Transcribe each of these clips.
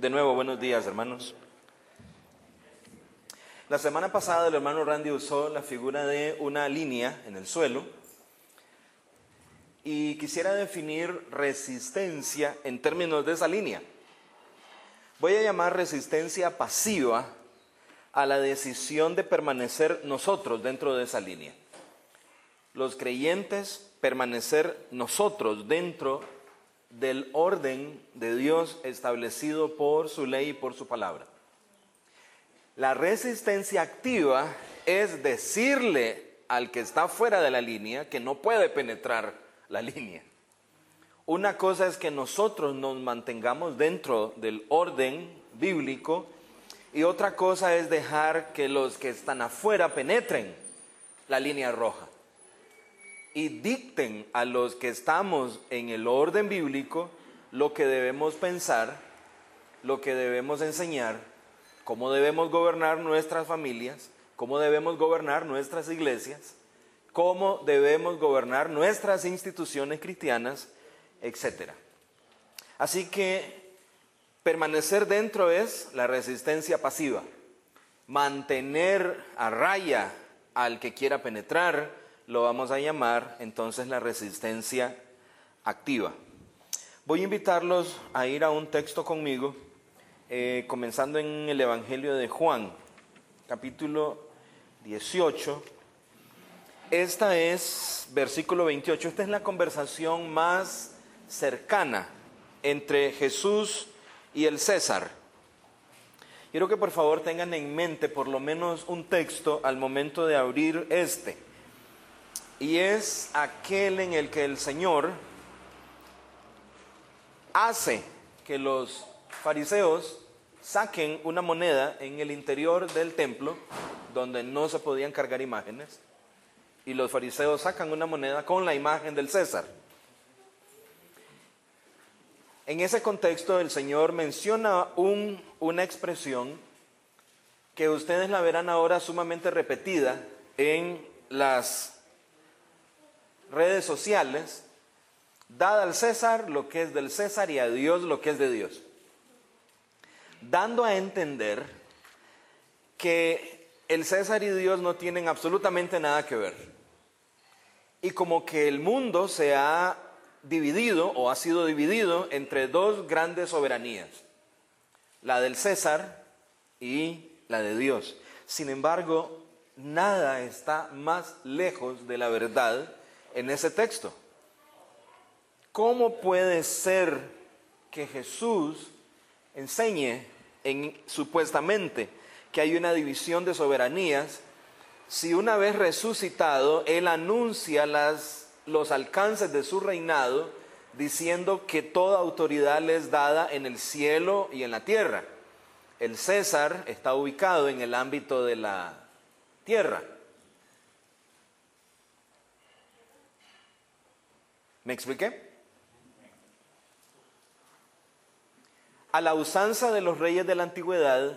De nuevo, buenos días, hermanos. La semana pasada el hermano Randy usó la figura de una línea en el suelo y quisiera definir resistencia en términos de esa línea. Voy a llamar resistencia pasiva a la decisión de permanecer nosotros dentro de esa línea. Los creyentes permanecer nosotros dentro del orden de Dios establecido por su ley y por su palabra. La resistencia activa es decirle al que está fuera de la línea que no puede penetrar la línea. Una cosa es que nosotros nos mantengamos dentro del orden bíblico y otra cosa es dejar que los que están afuera penetren la línea roja y dicten a los que estamos en el orden bíblico lo que debemos pensar, lo que debemos enseñar, cómo debemos gobernar nuestras familias, cómo debemos gobernar nuestras iglesias, cómo debemos gobernar nuestras instituciones cristianas, etc. Así que permanecer dentro es la resistencia pasiva, mantener a raya al que quiera penetrar, lo vamos a llamar entonces la resistencia activa. Voy a invitarlos a ir a un texto conmigo, eh, comenzando en el Evangelio de Juan, capítulo 18. Esta es, versículo 28, esta es la conversación más cercana entre Jesús y el César. Quiero que por favor tengan en mente por lo menos un texto al momento de abrir este y es aquel en el que el Señor hace que los fariseos saquen una moneda en el interior del templo donde no se podían cargar imágenes y los fariseos sacan una moneda con la imagen del César. En ese contexto el Señor menciona un, una expresión que ustedes la verán ahora sumamente repetida en las redes sociales, dada al César lo que es del César y a Dios lo que es de Dios. Dando a entender que el César y Dios no tienen absolutamente nada que ver. Y como que el mundo se ha dividido o ha sido dividido entre dos grandes soberanías, la del César y la de Dios. Sin embargo, nada está más lejos de la verdad en ese texto. ¿Cómo puede ser que Jesús enseñe en, supuestamente que hay una división de soberanías si una vez resucitado Él anuncia los alcances de su reinado diciendo que toda autoridad le es dada en el cielo y en la tierra? El César está ubicado en el ámbito de la tierra ¿Me expliqué? A la usanza de los reyes de la antigüedad,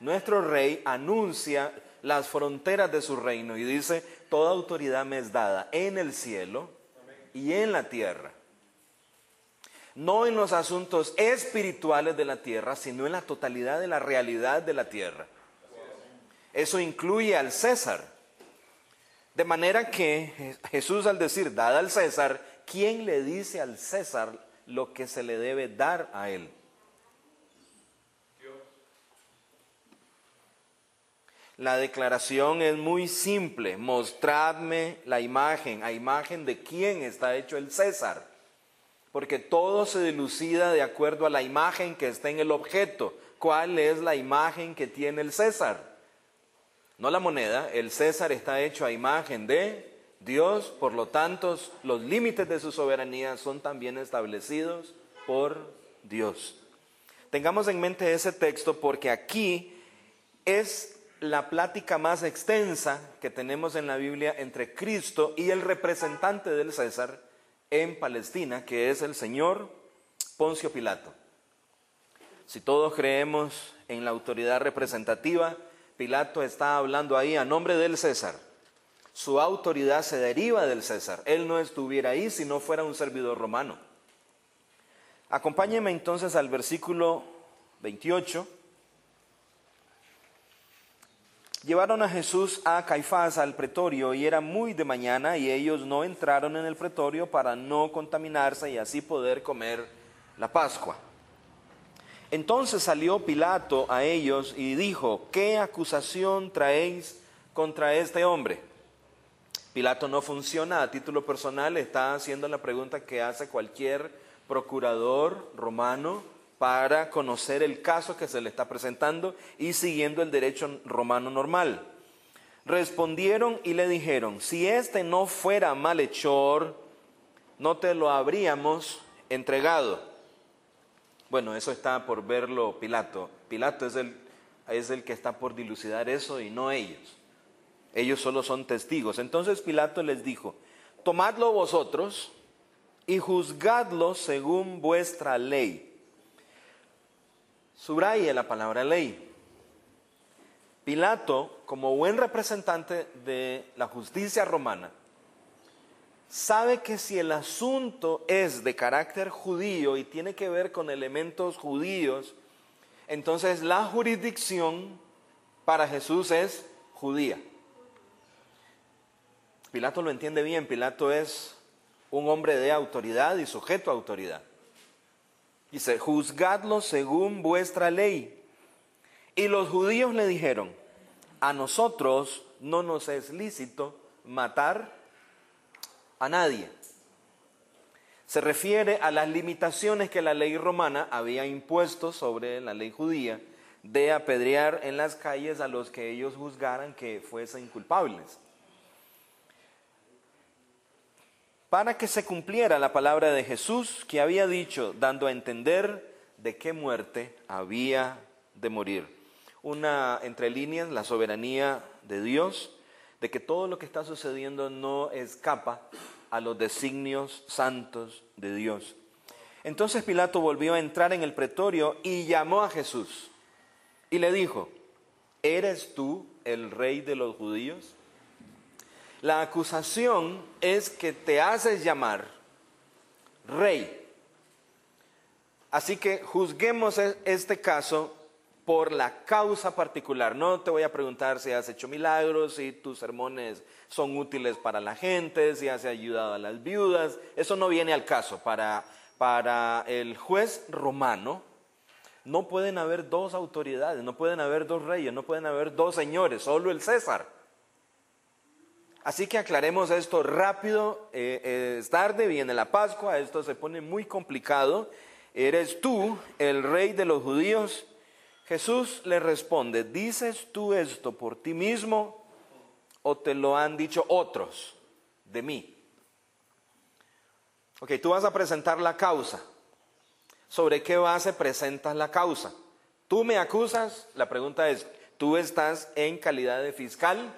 nuestro rey anuncia las fronteras de su reino y dice, toda autoridad me es dada en el cielo y en la tierra. No en los asuntos espirituales de la tierra, sino en la totalidad de la realidad de la tierra. Eso incluye al César. De manera que Jesús al decir, dada al César, ¿quién le dice al César lo que se le debe dar a él? La declaración es muy simple. Mostradme la imagen, a imagen de quién está hecho el César. Porque todo se dilucida de acuerdo a la imagen que está en el objeto. ¿Cuál es la imagen que tiene el César? No la moneda, el César está hecho a imagen de Dios, por lo tanto, los límites de su soberanía son también establecidos por Dios. Tengamos en mente ese texto porque aquí es la plática más extensa que tenemos en la Biblia entre Cristo y el representante del César en Palestina, que es el Señor Poncio Pilato. Si todos creemos en la autoridad representativa, Pilato está hablando ahí a nombre del César su autoridad se deriva del César. Él no estuviera ahí si no fuera un servidor romano. Acompáñeme entonces al versículo 28. Llevaron a Jesús a Caifás al pretorio y era muy de mañana y ellos no entraron en el pretorio para no contaminarse y así poder comer la Pascua. Entonces salió Pilato a ellos y dijo, ¿qué acusación traéis contra este hombre? Pilato no funciona a título personal, está haciendo la pregunta que hace cualquier procurador romano para conocer el caso que se le está presentando y siguiendo el derecho romano normal. Respondieron y le dijeron, si este no fuera malhechor, no te lo habríamos entregado. Bueno, eso está por verlo Pilato. Pilato es el, es el que está por dilucidar eso y no ellos. Ellos solo son testigos. Entonces Pilato les dijo, tomadlo vosotros y juzgadlo según vuestra ley. Subraye la palabra ley. Pilato, como buen representante de la justicia romana, sabe que si el asunto es de carácter judío y tiene que ver con elementos judíos, entonces la jurisdicción para Jesús es judía. Pilato lo entiende bien, Pilato es un hombre de autoridad y sujeto a autoridad. Dice, juzgadlo según vuestra ley. Y los judíos le dijeron, a nosotros no nos es lícito matar a nadie. Se refiere a las limitaciones que la ley romana había impuesto sobre la ley judía de apedrear en las calles a los que ellos juzgaran que fuesen culpables. Para que se cumpliera la palabra de Jesús que había dicho, dando a entender de qué muerte había de morir. Una entre líneas, la soberanía de Dios, de que todo lo que está sucediendo no escapa a los designios santos de Dios. Entonces Pilato volvió a entrar en el pretorio y llamó a Jesús y le dijo, ¿eres tú el rey de los judíos? La acusación es que te haces llamar rey. Así que juzguemos e-, este caso por la causa particular. No te voy a preguntar si has hecho milagros, si tus sermones son útiles para la gente, si has ayudado a las viudas. Eso no viene al caso. Para, para el juez romano no pueden haber dos autoridades, no pueden haber dos reyes, no pueden haber dos señores, solo el César. Así que aclaremos esto rápido, eh, eh, es tarde, viene la Pascua, esto se pone muy complicado. ¿Eres tú el rey de los judíos? Jesús le responde, ¿dices tú esto por ti mismo o te lo han dicho otros de mí? Ok, tú vas a presentar la causa. ¿Sobre qué base presentas la causa? Tú me acusas, la pregunta es, ¿tú estás en calidad de fiscal?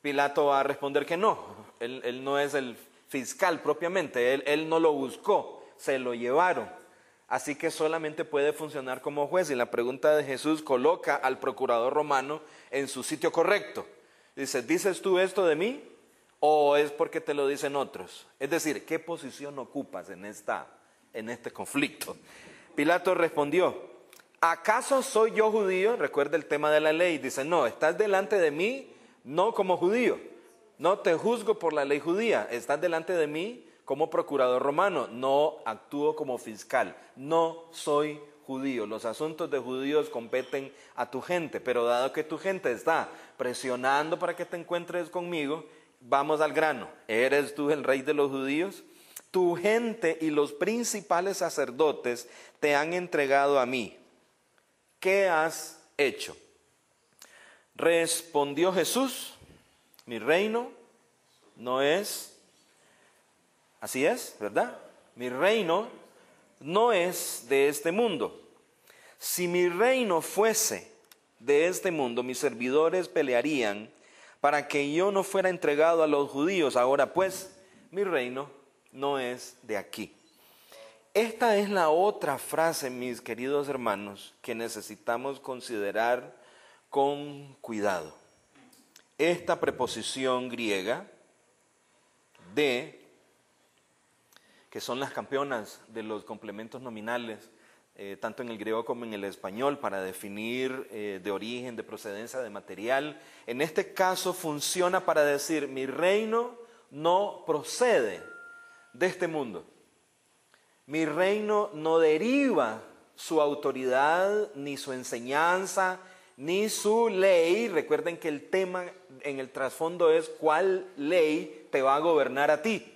Pilato va a responder que no, él, no es el fiscal propiamente, él, él no lo buscó, se lo llevaron. Así que solamente puede funcionar como juez. Y la pregunta de Jesús coloca al procurador romano en su sitio correcto. Dice, ¿dices tú esto de mí? ¿O es porque te lo dicen otros? Es decir, ¿qué posición ocupas en, esta, en este conflicto? Pilato respondió, ¿acaso soy yo judío? Recuerda el tema de la ley. Dice, no, estás delante de mí no como judío. No te juzgo por la ley judía. Estás delante de mí como procurador romano. No actúo como fiscal. No soy judío. Los asuntos de judíos competen a tu gente. Pero dado que tu gente está presionando para que te encuentres conmigo, vamos al grano. ¿Eres tú el rey de los judíos? Tu gente y los principales sacerdotes te han entregado a mí. ¿Qué has hecho? Respondió Jesús, mi reino no es, así es, ¿verdad? Mi reino no es de este mundo. Si mi reino fuese de este mundo, mis servidores pelearían para que yo no fuera entregado a los judíos. Ahora pues, mi reino no es de aquí. Esta es la otra frase, mis queridos hermanos, que necesitamos considerar con cuidado. Esta preposición griega de, que son las campeonas de los complementos nominales eh, tanto en el griego como en el español, para definir eh, de origen, de procedencia, de material. En este caso funciona para decir, mi reino no procede de este mundo. Mi reino no deriva su autoridad, ni su enseñanza, ni su ley. Recuerden que el tema en el trasfondo es cuál ley te va a gobernar a ti.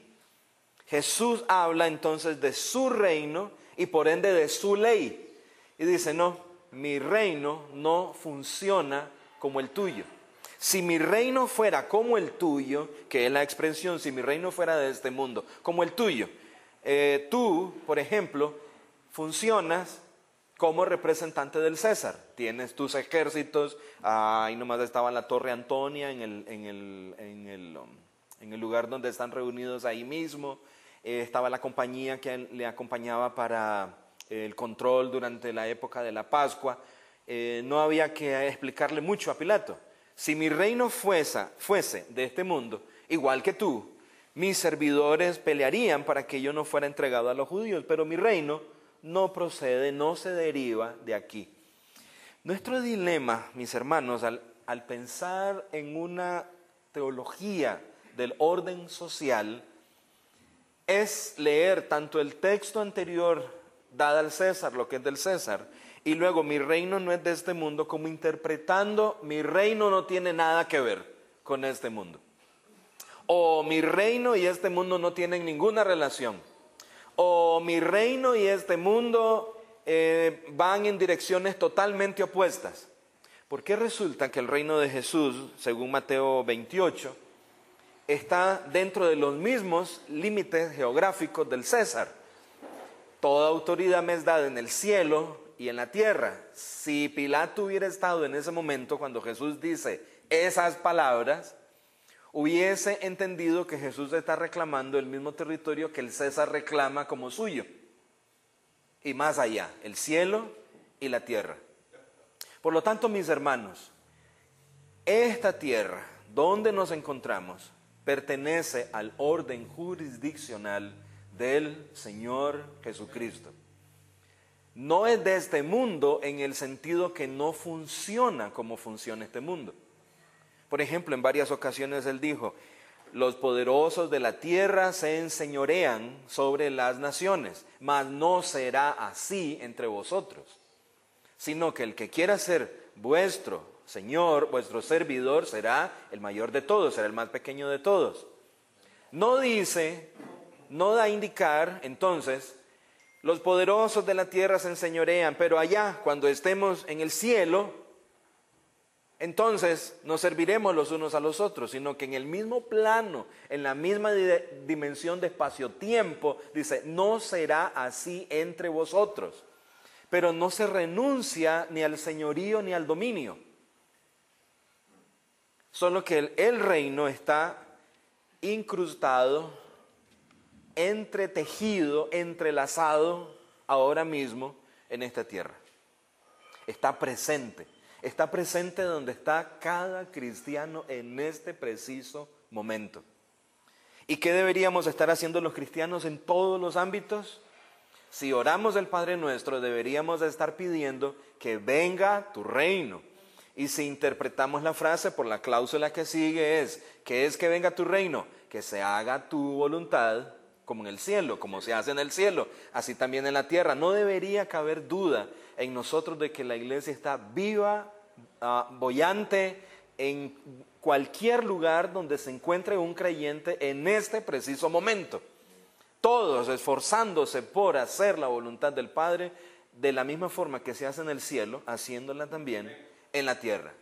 Jesús habla entonces de su reino y por ende de su ley. Y dice, no, mi reino no funciona como el tuyo. Si mi reino fuera como el tuyo, que es la expresión, si mi reino fuera de este mundo, como el tuyo, eh, tú, por ejemplo, funcionas como representante del César. Tienes tus ejércitos, ahí nomás estaba la Torre Antonia en el, en el, en el, um, en el lugar donde están reunidos ahí mismo. Eh, estaba la compañía que le acompañaba para el control durante la época de la Pascua. Eh, no había que explicarle mucho a Pilato. Si mi reino fuese, fuese de este mundo, igual que tú, mis servidores pelearían para que yo no fuera entregado a los judíos, pero mi reino no procede, no se deriva de aquí. Nuestro dilema, mis hermanos, al, pensar en una teología del orden social, es leer tanto el texto anterior, dada al César, lo que es del César, y luego mi reino no es de este mundo, como interpretando mi reino no tiene nada que ver con este mundo. O mi reino y este mundo no tienen ninguna relación. O mi reino y este mundo eh, van en direcciones totalmente opuestas. ¿Por qué resulta que el reino de Jesús, según Mateo 28, está dentro de los mismos límites geográficos del César. Toda autoridad me es dada en el cielo y en la tierra. Si Pilato hubiera estado en ese momento cuando Jesús dice esas palabras, hubiese entendido que Jesús está reclamando el mismo territorio que el César reclama como suyo. Y más allá, el cielo y la tierra. Por lo tanto, mis hermanos, esta tierra donde nos encontramos pertenece al orden jurisdiccional del Señor Jesucristo. No es de este mundo en el sentido que no funciona como funciona este mundo. Por ejemplo, en varias ocasiones él dijo, los poderosos de la tierra se enseñorean sobre las naciones, mas no será así entre vosotros, sino que el que quiera ser vuestro Señor, vuestro servidor será el mayor de todos, será el más pequeño de todos. No dice, no da a indicar, entonces, los poderosos de la tierra se enseñorean, pero allá, cuando estemos en el cielo, entonces nos serviremos los unos a los otros, sino que en el mismo plano, en la misma dimensión de espacio-tiempo, dice, no será así entre vosotros. Pero no se renuncia ni al señorío ni al dominio. Solo que el, reino está incrustado, entretejido, entrelazado ahora mismo en esta tierra. Está presente. Está presente donde está cada cristiano en este preciso momento. ¿Y qué deberíamos estar haciendo los cristianos en todos los ámbitos? Si oramos el Padre nuestro, deberíamos estar pidiendo que venga tu reino y si interpretamos la frase por la cláusula que sigue es, que es que venga tu reino, que se haga tu voluntad como en el cielo, como se hace en el cielo, así también en la tierra. No debería caber duda en nosotros de que la iglesia está viva, uh, bollante, en cualquier lugar donde se encuentre un creyente en este preciso momento. Todos esforzándose por hacer la voluntad del Padre de la misma forma que se hace en el cielo, haciéndola también en la tierra.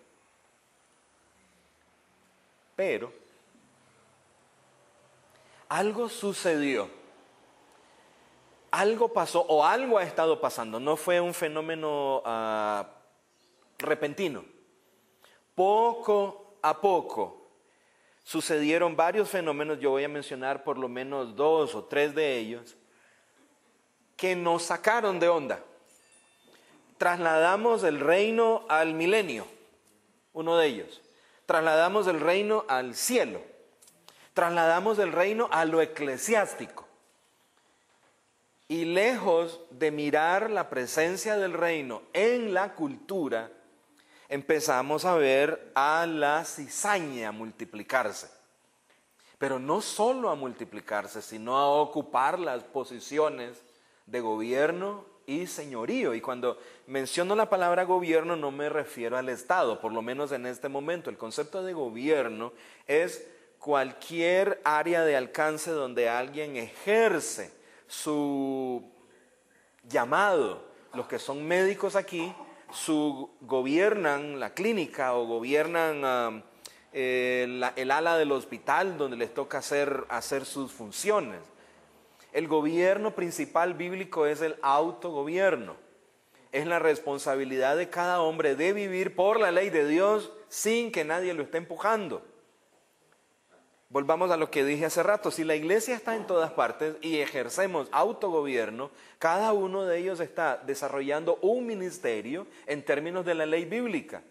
Pero algo sucedió, algo pasó o algo ha estado pasando, no fue un fenómeno ah, repentino. Poco a poco sucedieron varios fenómenos, yo voy a mencionar por lo menos dos o tres de ellos, que nos sacaron de onda trasladamos el reino al milenio, uno de ellos. Trasladamos el reino al cielo. Trasladamos el reino a lo eclesiástico. Y lejos de mirar la presencia del reino en la cultura, empezamos a ver a la cizaña multiplicarse. Pero no solo a multiplicarse, sino a ocupar las posiciones de gobierno y señorío. Y cuando menciono la palabra gobierno no me refiero al Estado, por lo menos en este momento. El concepto de gobierno es cualquier área de alcance donde alguien ejerce su llamado. Los que son médicos aquí su, gobiernan la clínica o gobiernan um, el, ala del hospital donde les toca hacer, hacer sus funciones. El gobierno principal bíblico es el autogobierno. Es la responsabilidad de cada hombre de vivir por la ley de Dios sin que nadie lo esté empujando. Volvamos a lo que dije hace rato, si la iglesia está en todas partes y ejercemos autogobierno, cada uno de ellos está desarrollando un ministerio en términos de la ley bíblica.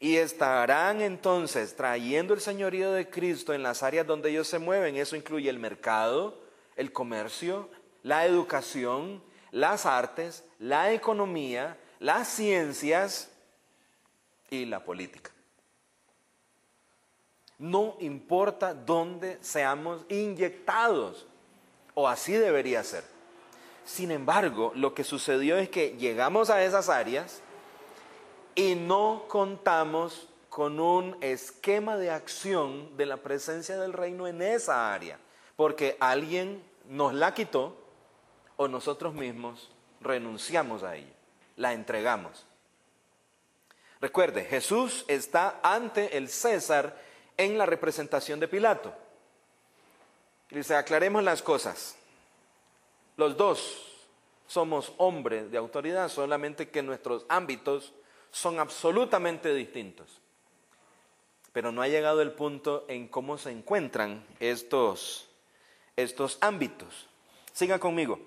Y estarán entonces trayendo el señorío de Cristo en las áreas donde ellos se mueven. Eso incluye el mercado, el comercio, la educación, las artes, la economía, las ciencias y la política. No importa dónde seamos inyectados, o así debería ser. Sin embargo, lo que sucedió es que llegamos a esas áreas y no contamos con un esquema de acción de la presencia del reino en esa área, porque alguien nos la quitó o nosotros mismos renunciamos a ella, la entregamos. Recuerde, Jesús está ante el César en la representación de Pilato. Dice, aclaremos las cosas. Los dos somos hombres de autoridad, solamente que nuestros ámbitos son absolutamente distintos. Pero no ha llegado el punto en cómo se encuentran estos, estos ámbitos. Siga conmigo.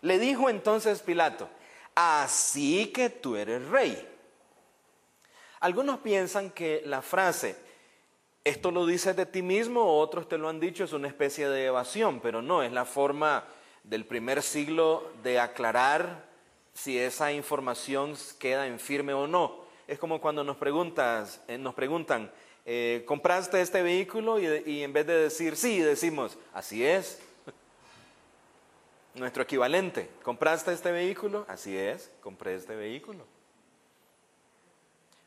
Le dijo entonces Pilato, así que tú eres rey. Algunos piensan que la frase, esto lo dices de ti mismo, otros te lo han dicho, es una especie de evasión, pero no, es la forma del primer siglo de aclarar si esa información queda en firme o no. Es como cuando nos, preguntas, eh, nos preguntan, eh, ¿compraste este vehículo? Y, y en vez de decir sí, decimos, así es. Nuestro equivalente, ¿compraste este vehículo? Así es, compré este vehículo.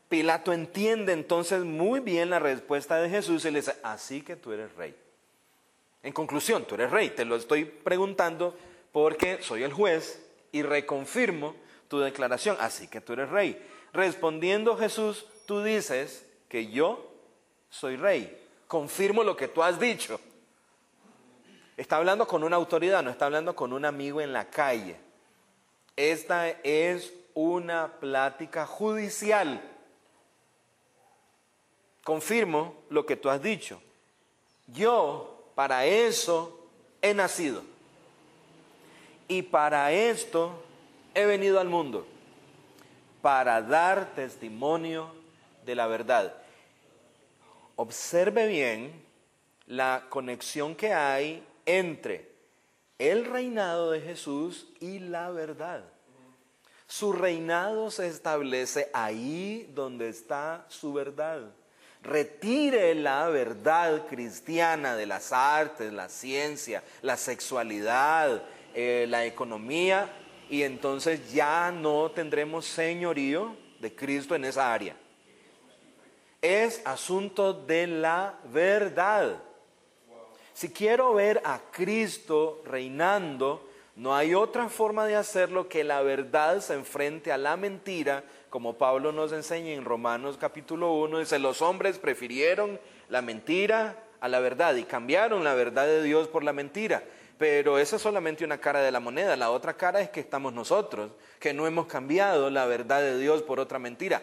Pilato entiende entonces muy bien la respuesta de Jesús y le dice, así que tú eres rey. En conclusión, tú eres rey. Te lo estoy preguntando porque soy el juez y reconfirmo tu declaración, así que tú eres rey. Respondiendo Jesús, tú dices que yo soy rey. Confirmo lo que tú has dicho. Está hablando con una autoridad, no está hablando con un amigo en la calle. Esta es una plática judicial confirmo lo que tú has dicho. Yo para eso he nacido. Y para esto he venido al mundo, para dar testimonio de la verdad. Observe bien la conexión que hay entre el reinado de Jesús y la verdad. Su reinado se establece ahí donde está su verdad retire la verdad cristiana de las artes, la ciencia, la sexualidad, eh, la economía, y entonces ya no tendremos señorío de Cristo en esa área. Es asunto de la verdad. Si quiero ver a Cristo reinando, no hay otra forma de hacerlo que la verdad se enfrente a la mentira como Pablo nos enseña en Romanos capítulo 1, dice, los hombres prefirieron la mentira a la verdad y cambiaron la verdad de Dios por la mentira. Pero esa es solamente una cara de la moneda. La otra cara es que estamos nosotros, que no hemos cambiado la verdad de Dios por otra mentira.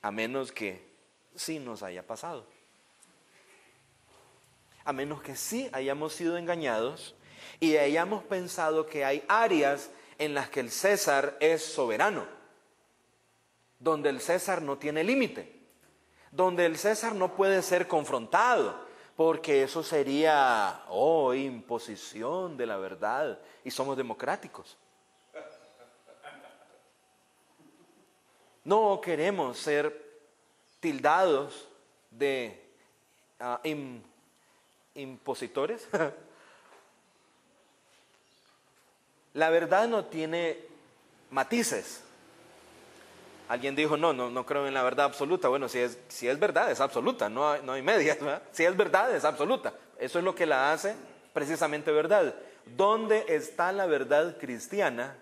A menos que sí nos haya pasado. A menos que sí hayamos sido engañados y hayamos pensado que hay áreas en las que el César es soberano, donde el César no tiene límite, donde el César no puede ser confrontado, porque eso sería, oh, imposición de la verdad y somos democráticos. No queremos ser tildados de ah, impositores. la verdad no tiene matices. Alguien dijo, no, no, no creo en la verdad absoluta. Bueno, si es, si es verdad, es absoluta, no hay, no hay medias. Si es verdad, es absoluta. Eso es lo que la hace precisamente verdad. ¿Dónde está la verdad cristiana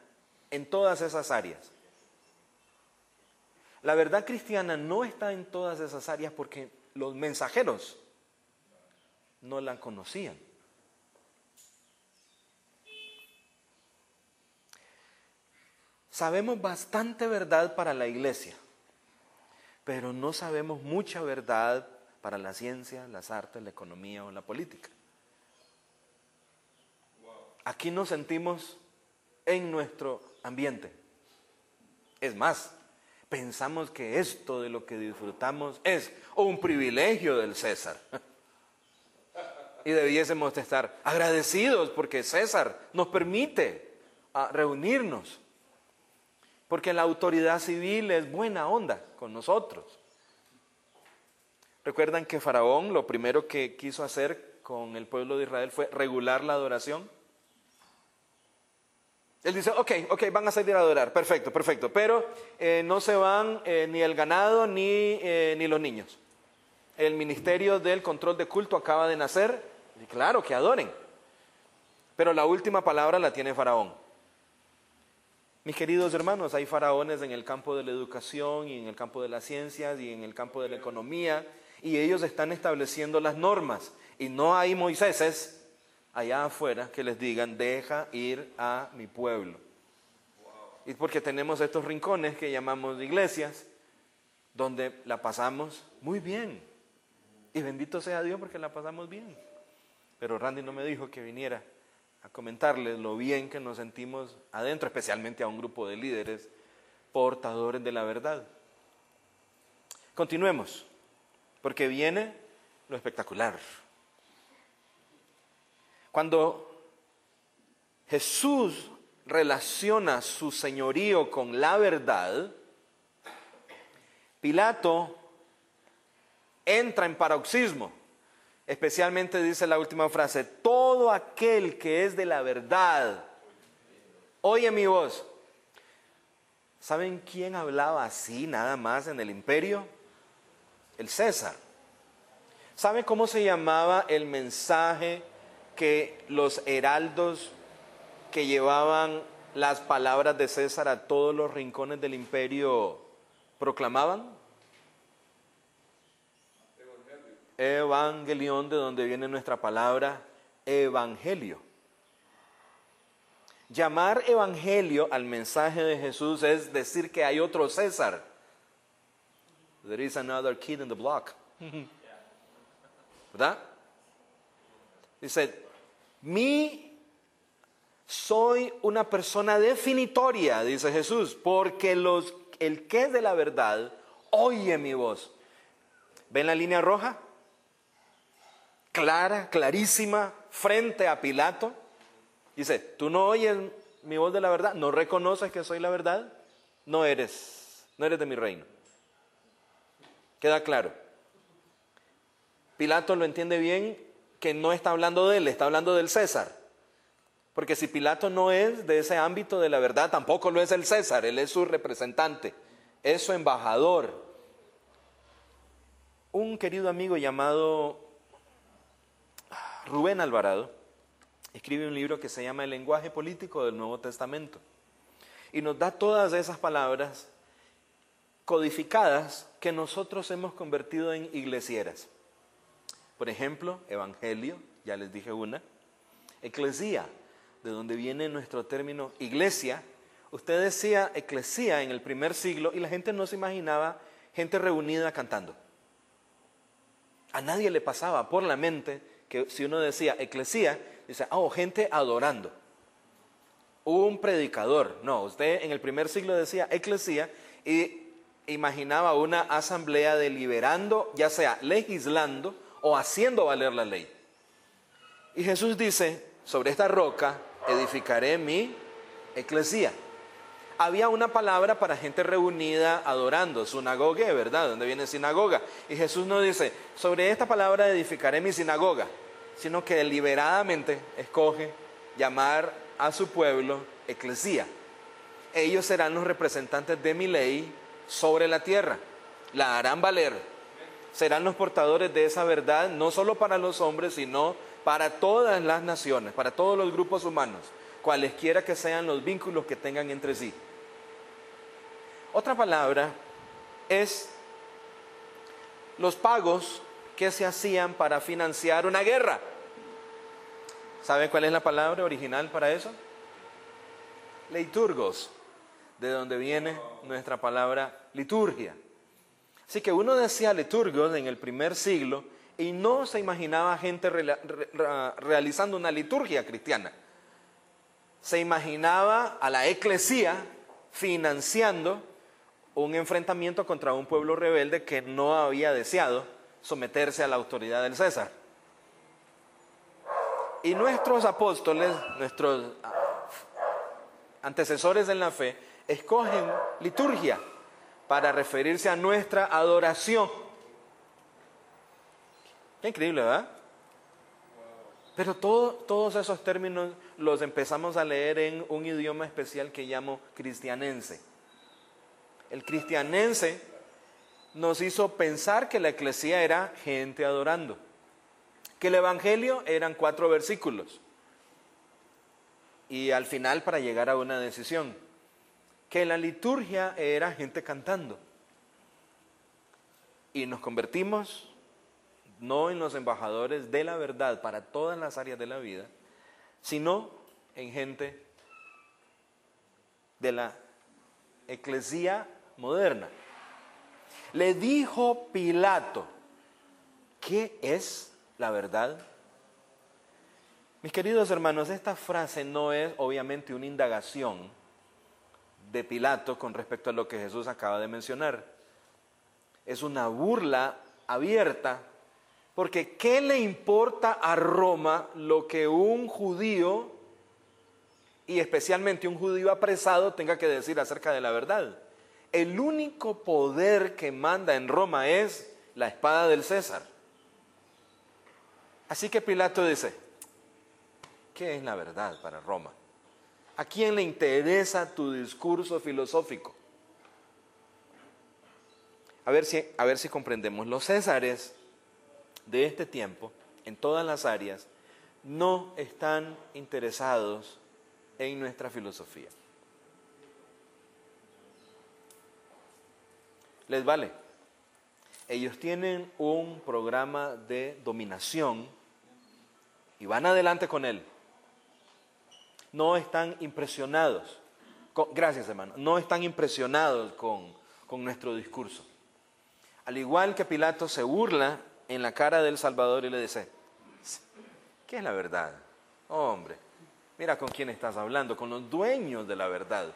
en todas esas áreas? La verdad cristiana no está en todas esas áreas porque los mensajeros no la conocían. Sabemos bastante verdad para la iglesia, pero no sabemos mucha verdad para la ciencia, las artes, la economía o la política. Aquí nos sentimos en nuestro ambiente. Es más, pensamos que esto de lo que disfrutamos es un privilegio del César. Y debiésemos estar agradecidos porque César nos permite ah, reunirnos. Porque la autoridad civil es buena onda con nosotros. Recuerdan que Faraón lo primero que quiso hacer con el pueblo de Israel fue regular la adoración. Él dice, ok, ok, van a salir a adorar, perfecto, perfecto, pero eh, no se van eh, ni el ganado ni, eh, ni los niños. El Ministerio del Control de Culto acaba de nacer, y claro, que adoren. Pero la última palabra la tiene Faraón. Mis queridos hermanos, hay faraones en el campo de la educación y en el campo de las ciencias y en el campo de la economía, y ellos están estableciendo las normas, y no hay Moiséses allá afuera que les digan, deja ir a mi pueblo. Y porque tenemos estos rincones que llamamos iglesias, donde la pasamos muy bien. Y bendito sea Dios porque la pasamos bien. Pero Randy no me dijo que viniera a comentarles lo bien que nos sentimos adentro, especialmente a un grupo de líderes portadores de la verdad. Continuemos, porque viene lo espectacular. Cuando Jesús relaciona su señorío con la verdad, Pilato entra en paroxismo. Especialmente dice la última frase, todo aquel que es de la verdad, oye mi voz. ¿Saben quién hablaba así nada más en el imperio? El César. ¿Sabe cómo se llamaba el mensaje que los heraldos que llevaban las palabras de César a todos los rincones del imperio proclamaban? Evangelión, de donde viene nuestra palabra evangelio. Llamar evangelio al mensaje de Jesús es decir que hay otro César. There is another kid in the block. ¿Verdad? Dice, mi soy una persona definitoria, dice Jesús, porque los, el que es de la verdad oye mi voz. ¿Ven la línea roja? Clara, clarísima, frente a Pilato. Dice, tú no oyes mi voz de la verdad, no reconoces que soy la verdad, no eres, no eres de mi reino. Queda claro. Pilato lo entiende bien que no está hablando de él, está hablando del César. Porque si Pilato no es de ese ámbito de la verdad, tampoco lo es el César, él es su representante, es su embajador. Un querido amigo llamado Rubén Alvarado escribe un libro que se llama El lenguaje político del Nuevo Testamento y nos da todas esas palabras codificadas que nosotros hemos convertido en iglesieras. Por ejemplo, evangelio, ya les dije una. Eclesía, de donde viene nuestro término iglesia. Usted decía eclesía en el primer siglo y la gente no se imaginaba gente reunida cantando. A nadie le pasaba por la mente que si uno decía eclesía, dice, oh, gente adorando. Un predicador. No, usted en el primer siglo decía eclesía y imaginaba una asamblea deliberando, ya sea legislando o haciendo valer la ley. Y Jesús dice, sobre esta roca edificaré mi eclesía. Había una palabra para gente reunida adorando, sinagogue, ¿verdad? ¿Dónde viene sinagoga? Y Jesús no dice, sobre esta palabra edificaré mi sinagoga, sino que deliberadamente escoge llamar a su pueblo eclesía. Ellos serán los representantes de mi ley sobre la tierra, la harán valer, serán los portadores de esa verdad, no solo para los hombres, sino para todas las naciones, para todos los grupos humanos, cualesquiera que sean los vínculos que tengan entre sí. Otra palabra es los pagos que se hacían para financiar una guerra. ¿Saben cuál es la palabra original para eso? Leiturgos, de donde viene nuestra palabra liturgia. Así que uno decía liturgos en el primer siglo y no se imaginaba gente realizando una liturgia cristiana. Se imaginaba a la eclesía financiando un enfrentamiento contra un pueblo rebelde que no había deseado someterse a la autoridad del César. Y nuestros apóstoles, nuestros antecesores en la fe, escogen liturgia para referirse a nuestra adoración. Increíble, ¿verdad? Pero todos esos términos los empezamos a leer en un idioma especial que llamo cristianense. El cristianense nos hizo pensar que la eclesía era gente adorando, que el Evangelio eran cuatro versículos y al final para llegar a una decisión, que la liturgia era gente cantando. Y nos convertimos no en los embajadores de la verdad para todas las áreas de la vida, sino en gente de la eclesía moderna. Le dijo Pilato, ¿qué es la verdad? Mis queridos hermanos, esta frase no es obviamente una indagación de Pilato con respecto a lo que Jesús acaba de mencionar. Es una burla abierta, porque ¿qué le importa a Roma lo que un judío, y especialmente un judío apresado, tenga que decir acerca de la verdad? El único poder que manda en Roma es la espada del César. Así que Pilato dice, ¿qué es la verdad para Roma? ¿A quién le interesa tu discurso filosófico? A ver si, a ver si comprendemos. Los césares de este tiempo, en todas las áreas, no están interesados en nuestra filosofía. Les vale. Ellos tienen un programa de dominación y van adelante con él. No están impresionados, gracias hermano, no están impresionados con, con nuestro discurso. Al igual que Pilato se burla en la cara del Salvador y le dice, ¿qué es la verdad? hombre, mira con quién estás hablando, con los dueños de la verdad.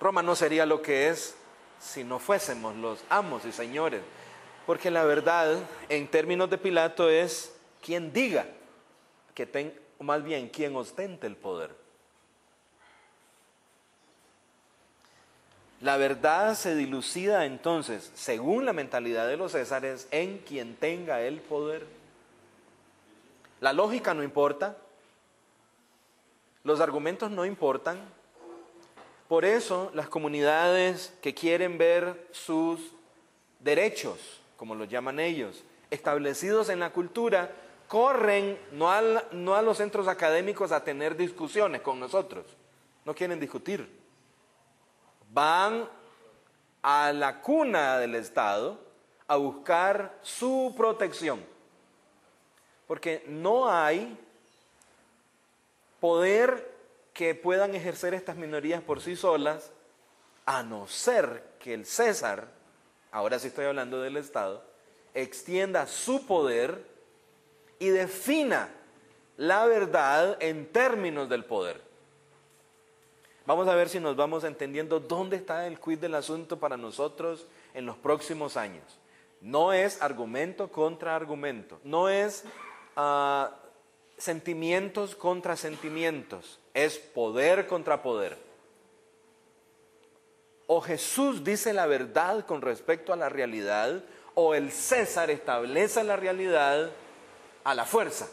Roma no sería lo que es si no fuésemos los amos y señores. Porque la verdad, en términos de Pilato, es quien diga, que ten, más bien quien ostente el poder. La verdad se dilucida entonces, según la mentalidad de los césares, en quien tenga el poder. La lógica no importa, los argumentos no importan, por eso las comunidades que quieren ver sus derechos, como los llaman ellos, establecidos en la cultura, corren no, no a los centros académicos a tener discusiones con nosotros, no quieren discutir. Van a la cuna del Estado a buscar su protección, porque no hay poder que puedan ejercer estas minorías por sí solas, a no ser que el César, ahora sí estoy hablando del Estado, extienda su poder y defina la verdad en términos del poder. Vamos a ver si nos vamos entendiendo dónde está el quid del asunto para nosotros en los próximos años. No es argumento contra argumento, no es ah, sentimientos contra sentimientos, es poder contra poder. O Jesús dice la verdad con respecto a la realidad, o el César establece la realidad a la fuerza.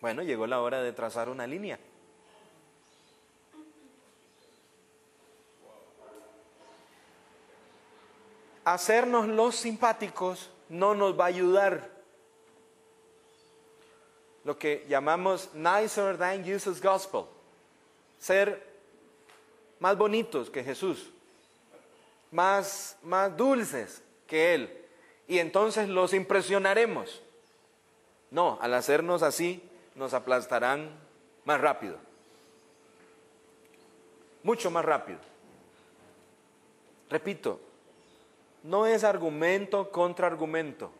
Bueno, llegó la hora de trazar una línea. Hacernos los simpáticos no nos va a ayudar. Lo que llamamos nicer than Jesus gospel. Ser más bonitos que Jesús, más, más dulces que Él. Y entonces los impresionaremos. No, al hacernos así, nos aplastarán más rápido. Mucho más rápido. Repito, no es argumento contra argumento.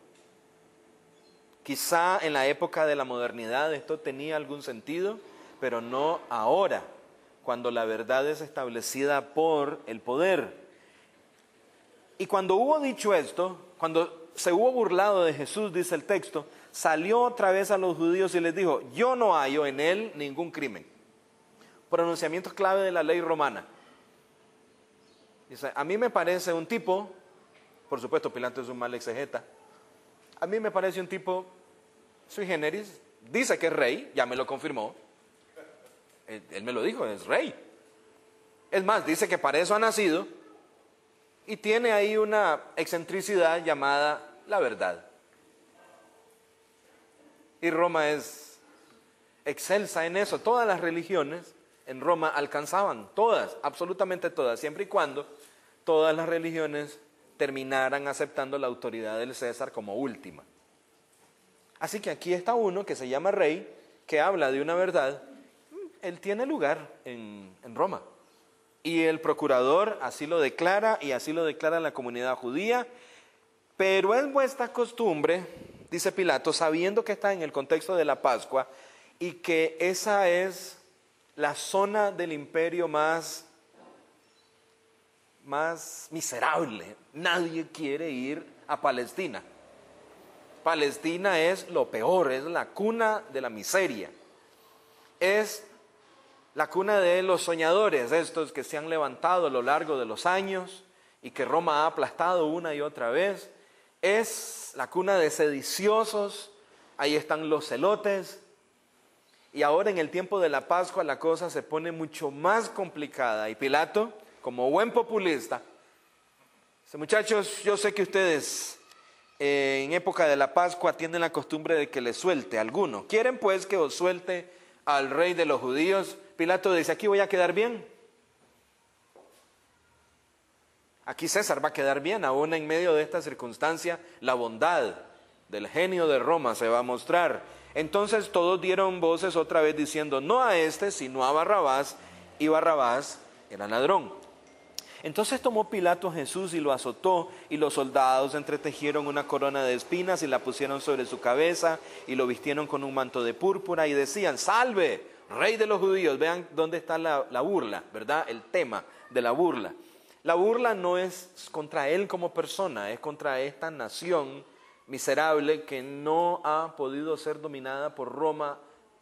Quizá en la época de la modernidad esto tenía algún sentido, pero no ahora cuando la verdad es establecida por el poder. Y cuando hubo dicho esto, cuando se hubo burlado de Jesús, dice el texto, salió otra vez a los judíos y les dijo, yo no hallo en él ningún crimen. Pronunciamiento clave de la ley romana. Dice, a mí me parece un tipo, por supuesto Pilato es un mal exegeta, a mí me parece un tipo sui generis, dice que es rey, ya me lo confirmó, él, me lo dijo, es rey. Es más, dice que para eso ha nacido y tiene ahí una excentricidad llamada la verdad. Y Roma es excelsa en eso. Todas las religiones en Roma alcanzaban, todas, absolutamente todas, siempre y cuando todas las religiones terminaran aceptando la autoridad del César como última. Así que aquí está uno que se llama rey, que habla de una verdad él tiene lugar en, Roma. Y el procurador así lo declara y así lo declara la comunidad judía. Pero es vuestra costumbre, dice Pilato, sabiendo que está en el contexto de la Pascua y que esa es la zona del imperio más, más miserable. Nadie quiere ir a Palestina. Palestina es lo peor, es la cuna de la miseria. Es la cuna de los soñadores, estos que se han levantado a lo largo de los años y que Roma ha aplastado una y otra vez, es la cuna de sediciosos, ahí están los celotes, y ahora en el tiempo de la Pascua la cosa se pone mucho más complicada. Y Pilato, como buen populista, muchachos, yo sé que ustedes eh, en época de la Pascua tienen la costumbre de que les suelte alguno. ¿Quieren pues que os suelte al rey de los judíos? Pilato dice, aquí voy a quedar bien. Aquí César va a quedar bien, aún en medio de esta circunstancia, la bondad del genio de Roma se va a mostrar. Entonces todos dieron voces otra vez diciendo, no a este, sino a Barrabás, y Barrabás era ladrón. Entonces tomó Pilato a Jesús y lo azotó, y los soldados entretejieron una corona de espinas y la pusieron sobre su cabeza, y lo vistieron con un manto de púrpura, y decían, salve, rey de los judíos, vean dónde está la, burla, ¿verdad? El tema de la burla. La burla no es contra él como persona, es contra esta nación miserable que no ha podido ser dominada por Roma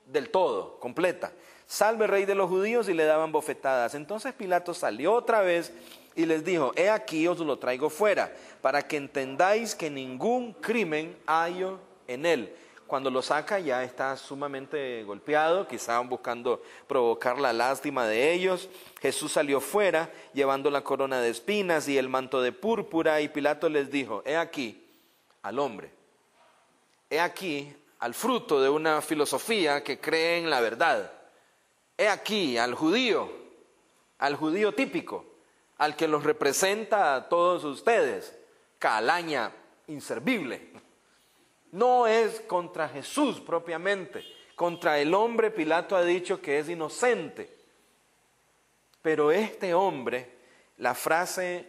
del todo, completa. Salve rey de los judíos y le daban bofetadas. Entonces Pilato salió otra vez y les dijo, he aquí os lo traigo fuera, para que entendáis que ningún crimen hay en él. Cuando lo saca ya está sumamente golpeado, quizá buscando provocar la lástima de ellos. Jesús salió fuera llevando la corona de espinas y el manto de púrpura y Pilato les dijo, he aquí al hombre, he aquí al fruto de una filosofía que cree en la verdad, he aquí al judío, al judío típico, al que los representa a todos ustedes, calaña inservible no es contra Jesús propiamente. Contra el hombre Pilato ha dicho que es inocente. Pero este hombre, la frase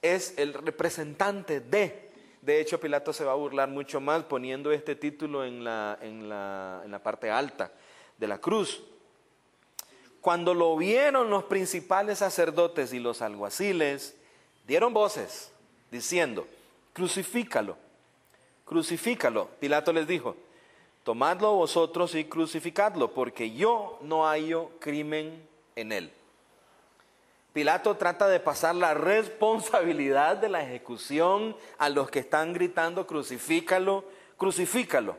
es el representante de. De hecho, Pilato se va a burlar mucho más poniendo este título en la, en la, en la parte alta de la cruz. Cuando lo vieron los principales sacerdotes y los alguaciles, Dieron voces diciendo, crucifícalo, crucifícalo. Pilato les dijo, tomadlo vosotros y crucificadlo, porque yo no hallo crimen en él. Pilato trata de pasar la responsabilidad de la ejecución a los que están gritando, crucifícalo, crucifícalo.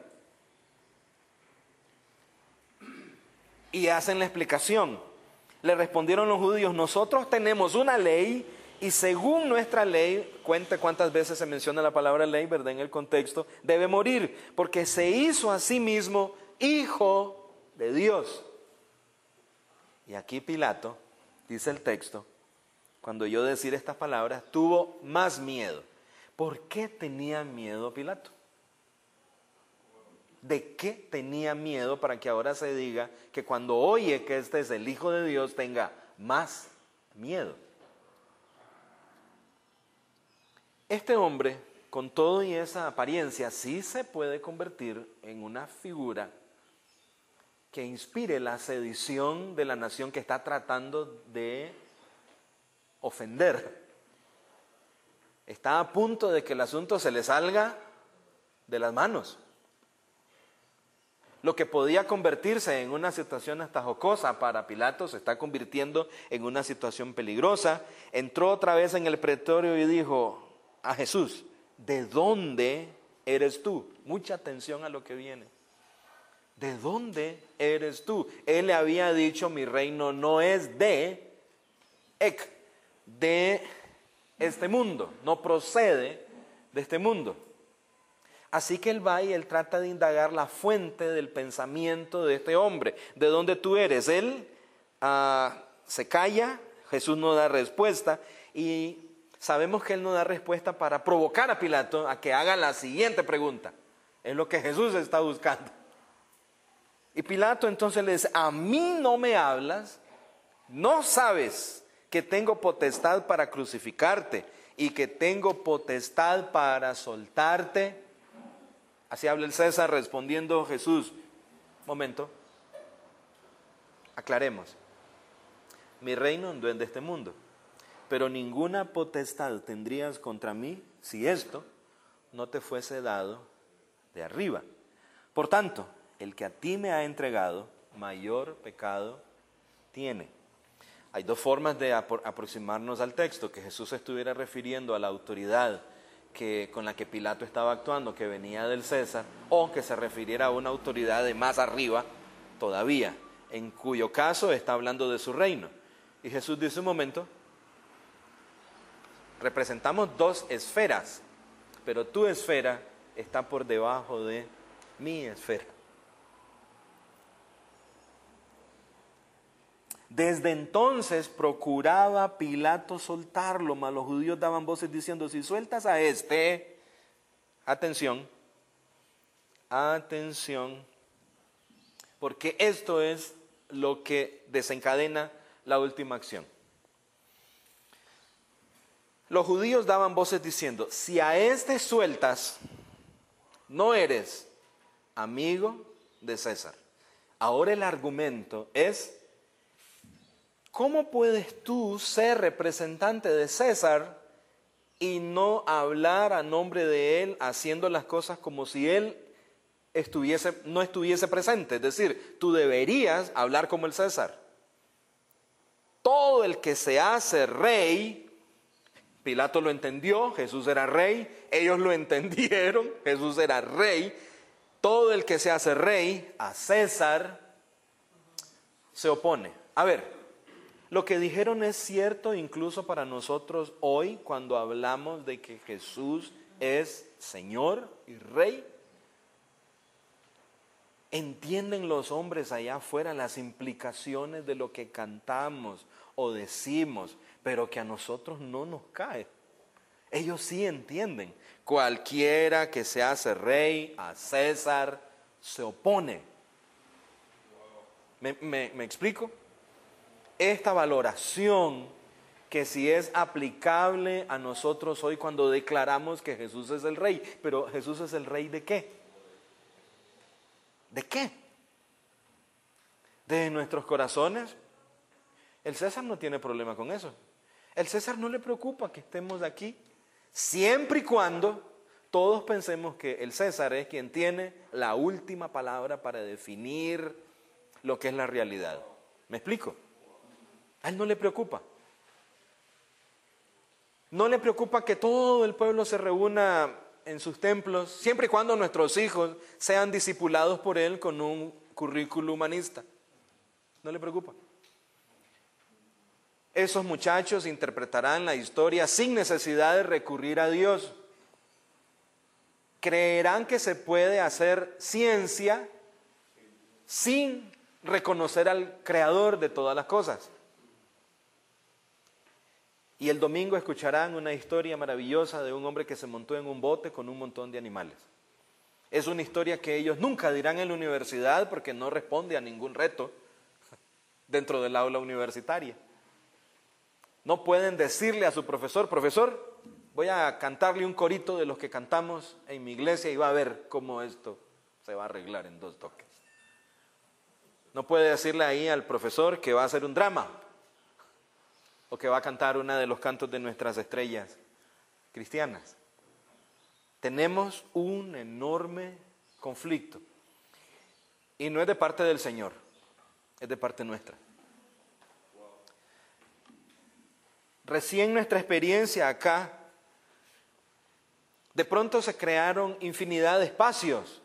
Y hacen la explicación. Le respondieron los judíos, nosotros tenemos una ley y según nuestra ley, cuente cuántas veces se menciona la palabra ley, ¿verdad? En el contexto, debe morir, porque se hizo a sí mismo hijo de Dios. Y aquí Pilato dice el texto, cuando yo decir estas palabras, tuvo más miedo. ¿Por qué tenía miedo Pilato? ¿De qué tenía miedo para que ahora se diga que cuando oye que este es el Hijo de Dios tenga más miedo? Este hombre, con todo y esa apariencia, sí se puede convertir en una figura que inspire la sedición de la nación que está tratando de ofender. Está a punto de que el asunto se le salga de las manos. Lo que podía convertirse en una situación hasta jocosa para Pilato se está convirtiendo en una situación peligrosa. Entró otra vez en el pretorio y dijo a Jesús, ¿de dónde eres tú? Mucha atención a lo que viene. ¿de dónde eres tú? Él le había dicho, mi reino no es de de este mundo, no procede de este mundo. Así que él va y él trata de indagar la fuente del pensamiento de este hombre, de dónde tú eres. Él ah, se calla, Jesús no da respuesta y sabemos que él no da respuesta para provocar a Pilato a que haga la siguiente pregunta. Es lo que Jesús está buscando. Y Pilato entonces le dice, a mí no me hablas, no sabes que tengo potestad para crucificarte y que tengo potestad para soltarte. Así habla el César respondiendo Jesús. Momento, aclaremos. Mi reino no es de este mundo, pero ninguna potestad tendrías contra mí si esto no te fuese dado de arriba. Por tanto, el que a ti me ha entregado, mayor pecado tiene. Hay dos formas de aproximarnos al texto, que Jesús estuviera refiriendo a la autoridad que, con la que Pilato estaba actuando, que venía del César, o que se refiriera a una autoridad de más arriba todavía, en cuyo caso está hablando de su reino. Y Jesús dice un momento, representamos dos esferas, pero tu esfera está por debajo de mi esfera. Desde entonces procuraba Pilato soltarlo, mas los judíos daban voces diciendo, si sueltas a este, atención, atención, porque esto es lo que desencadena la última acción. Los judíos daban voces diciendo, si a este sueltas, no eres amigo de César. Ahora el argumento es ¿cómo puedes tú ser representante de César y no hablar a nombre de él haciendo las cosas como si él estuviese, no estuviese presente? Es decir, tú deberías hablar como el César. Todo el que se hace rey, Pilato lo entendió, Jesús era rey, ellos lo entendieron, Jesús era rey. Todo el que se hace rey a César se opone. A ver, lo que dijeron es cierto incluso para nosotros hoy cuando hablamos de que Jesús es Señor y Rey. ¿Entienden los hombres allá afuera las implicaciones de lo que cantamos o decimos, pero que a nosotros no nos cae? Ellos sí entienden. Cualquiera que se hace rey a César se opone. ¿Me, me explico? Esta valoración que si es aplicable a nosotros hoy cuando declaramos que Jesús es el rey. Pero Jesús es el rey de qué? ¿De qué? ¿De nuestros corazones? El César no tiene problema con eso. El César no le preocupa que estemos aquí, siempre y cuando todos pensemos que el César es quien tiene la última palabra para definir lo que es la realidad. ¿Me explico? A él no le preocupa. No le preocupa que todo el pueblo se reúna en sus templos, siempre y cuando nuestros hijos sean discipulados por él con un currículo humanista. No le preocupa. Esos muchachos interpretarán la historia sin necesidad de recurrir a Dios creerán que se puede hacer ciencia sin reconocer al creador de todas las cosas. Y el domingo escucharán una historia maravillosa de un hombre que se montó en un bote con un montón de animales. Es una historia que ellos nunca dirán en la universidad porque no responde a ningún reto dentro del aula universitaria. No pueden decirle a su profesor, profesor, voy a cantarle un corito de los que cantamos en mi iglesia y va a ver cómo esto se va a arreglar en dos toques. No puede decirle ahí al profesor que va a hacer un drama que va a cantar una de los cantos de nuestras estrellas cristianas. Tenemos un enorme conflicto y no es de parte del Señor, es de parte nuestra. Recién nuestra experiencia acá de pronto se crearon infinidad de espacios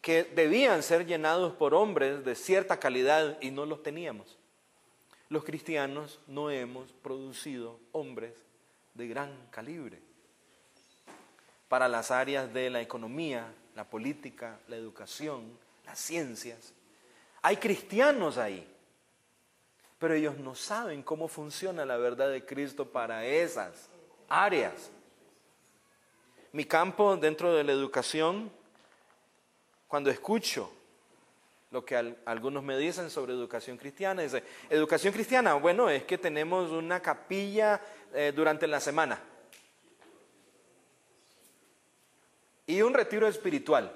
que debían ser llenados por hombres de cierta calidad y no los teníamos. Los cristianos no hemos producido hombres de gran calibre para las áreas de la economía, la política, la educación, las ciencias. Hay cristianos ahí, pero ellos no saben cómo funciona la verdad de Cristo para esas áreas. Mi campo dentro de la educación, cuando escucho lo que algunos me dicen sobre educación cristiana, dice, educación cristiana, bueno, es que tenemos una capilla eh, durante la semana y un retiro espiritual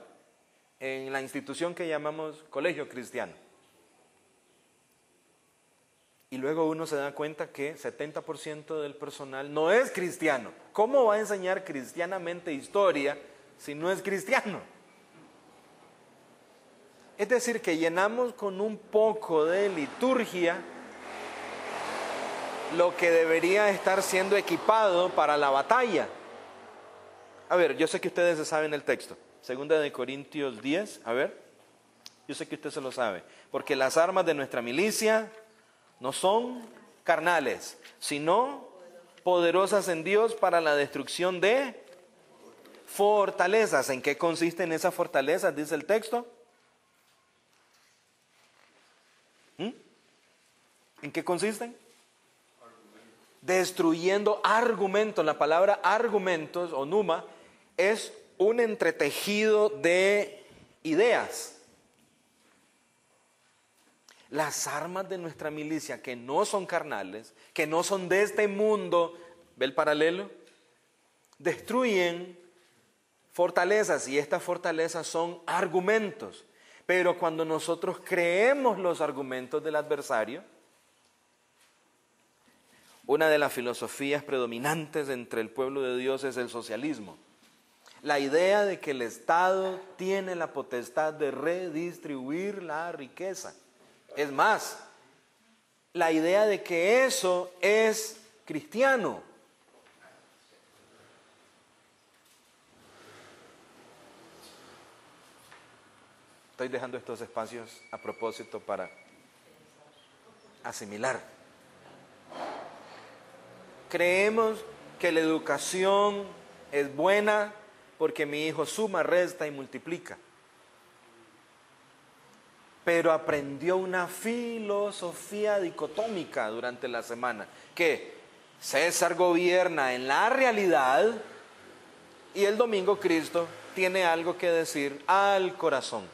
en la institución que llamamos colegio cristiano. Y luego uno se da cuenta que 70% del personal no es cristiano. ¿Cómo va a enseñar cristianamente historia si no es cristiano? Es decir, que llenamos con un poco de liturgia lo que debería estar siendo equipado para la batalla. A ver, yo sé que ustedes saben el texto. Segunda de Corintios 10, a ver. Yo sé que usted se lo sabe. Porque las armas de nuestra milicia no son carnales, sino poderosas en Dios para la destrucción de fortalezas. ¿En qué consisten esas fortalezas? Dice el texto. ¿En qué consisten? Destruyendo argumentos. La palabra argumentos o numa es un entretejido de ideas las armas de nuestra milicia, que no son carnales, que no son de este mundo, ¿ve el paralelo? Destruyen fortalezas y estas fortalezas son argumentos. Pero cuando nosotros creemos los argumentos del adversario, una de las filosofías predominantes entre el pueblo de Dios es el socialismo. La idea de que el Estado tiene la potestad de redistribuir la riqueza. Es más, la idea de que eso es cristiano. Estoy dejando estos espacios a propósito para asimilar. Creemos que la educación es buena porque mi hijo suma, resta y multiplica. Pero aprendió una filosofía dicotómica durante la semana, que César gobierna en la realidad y el domingo Cristo tiene algo que decir al corazón.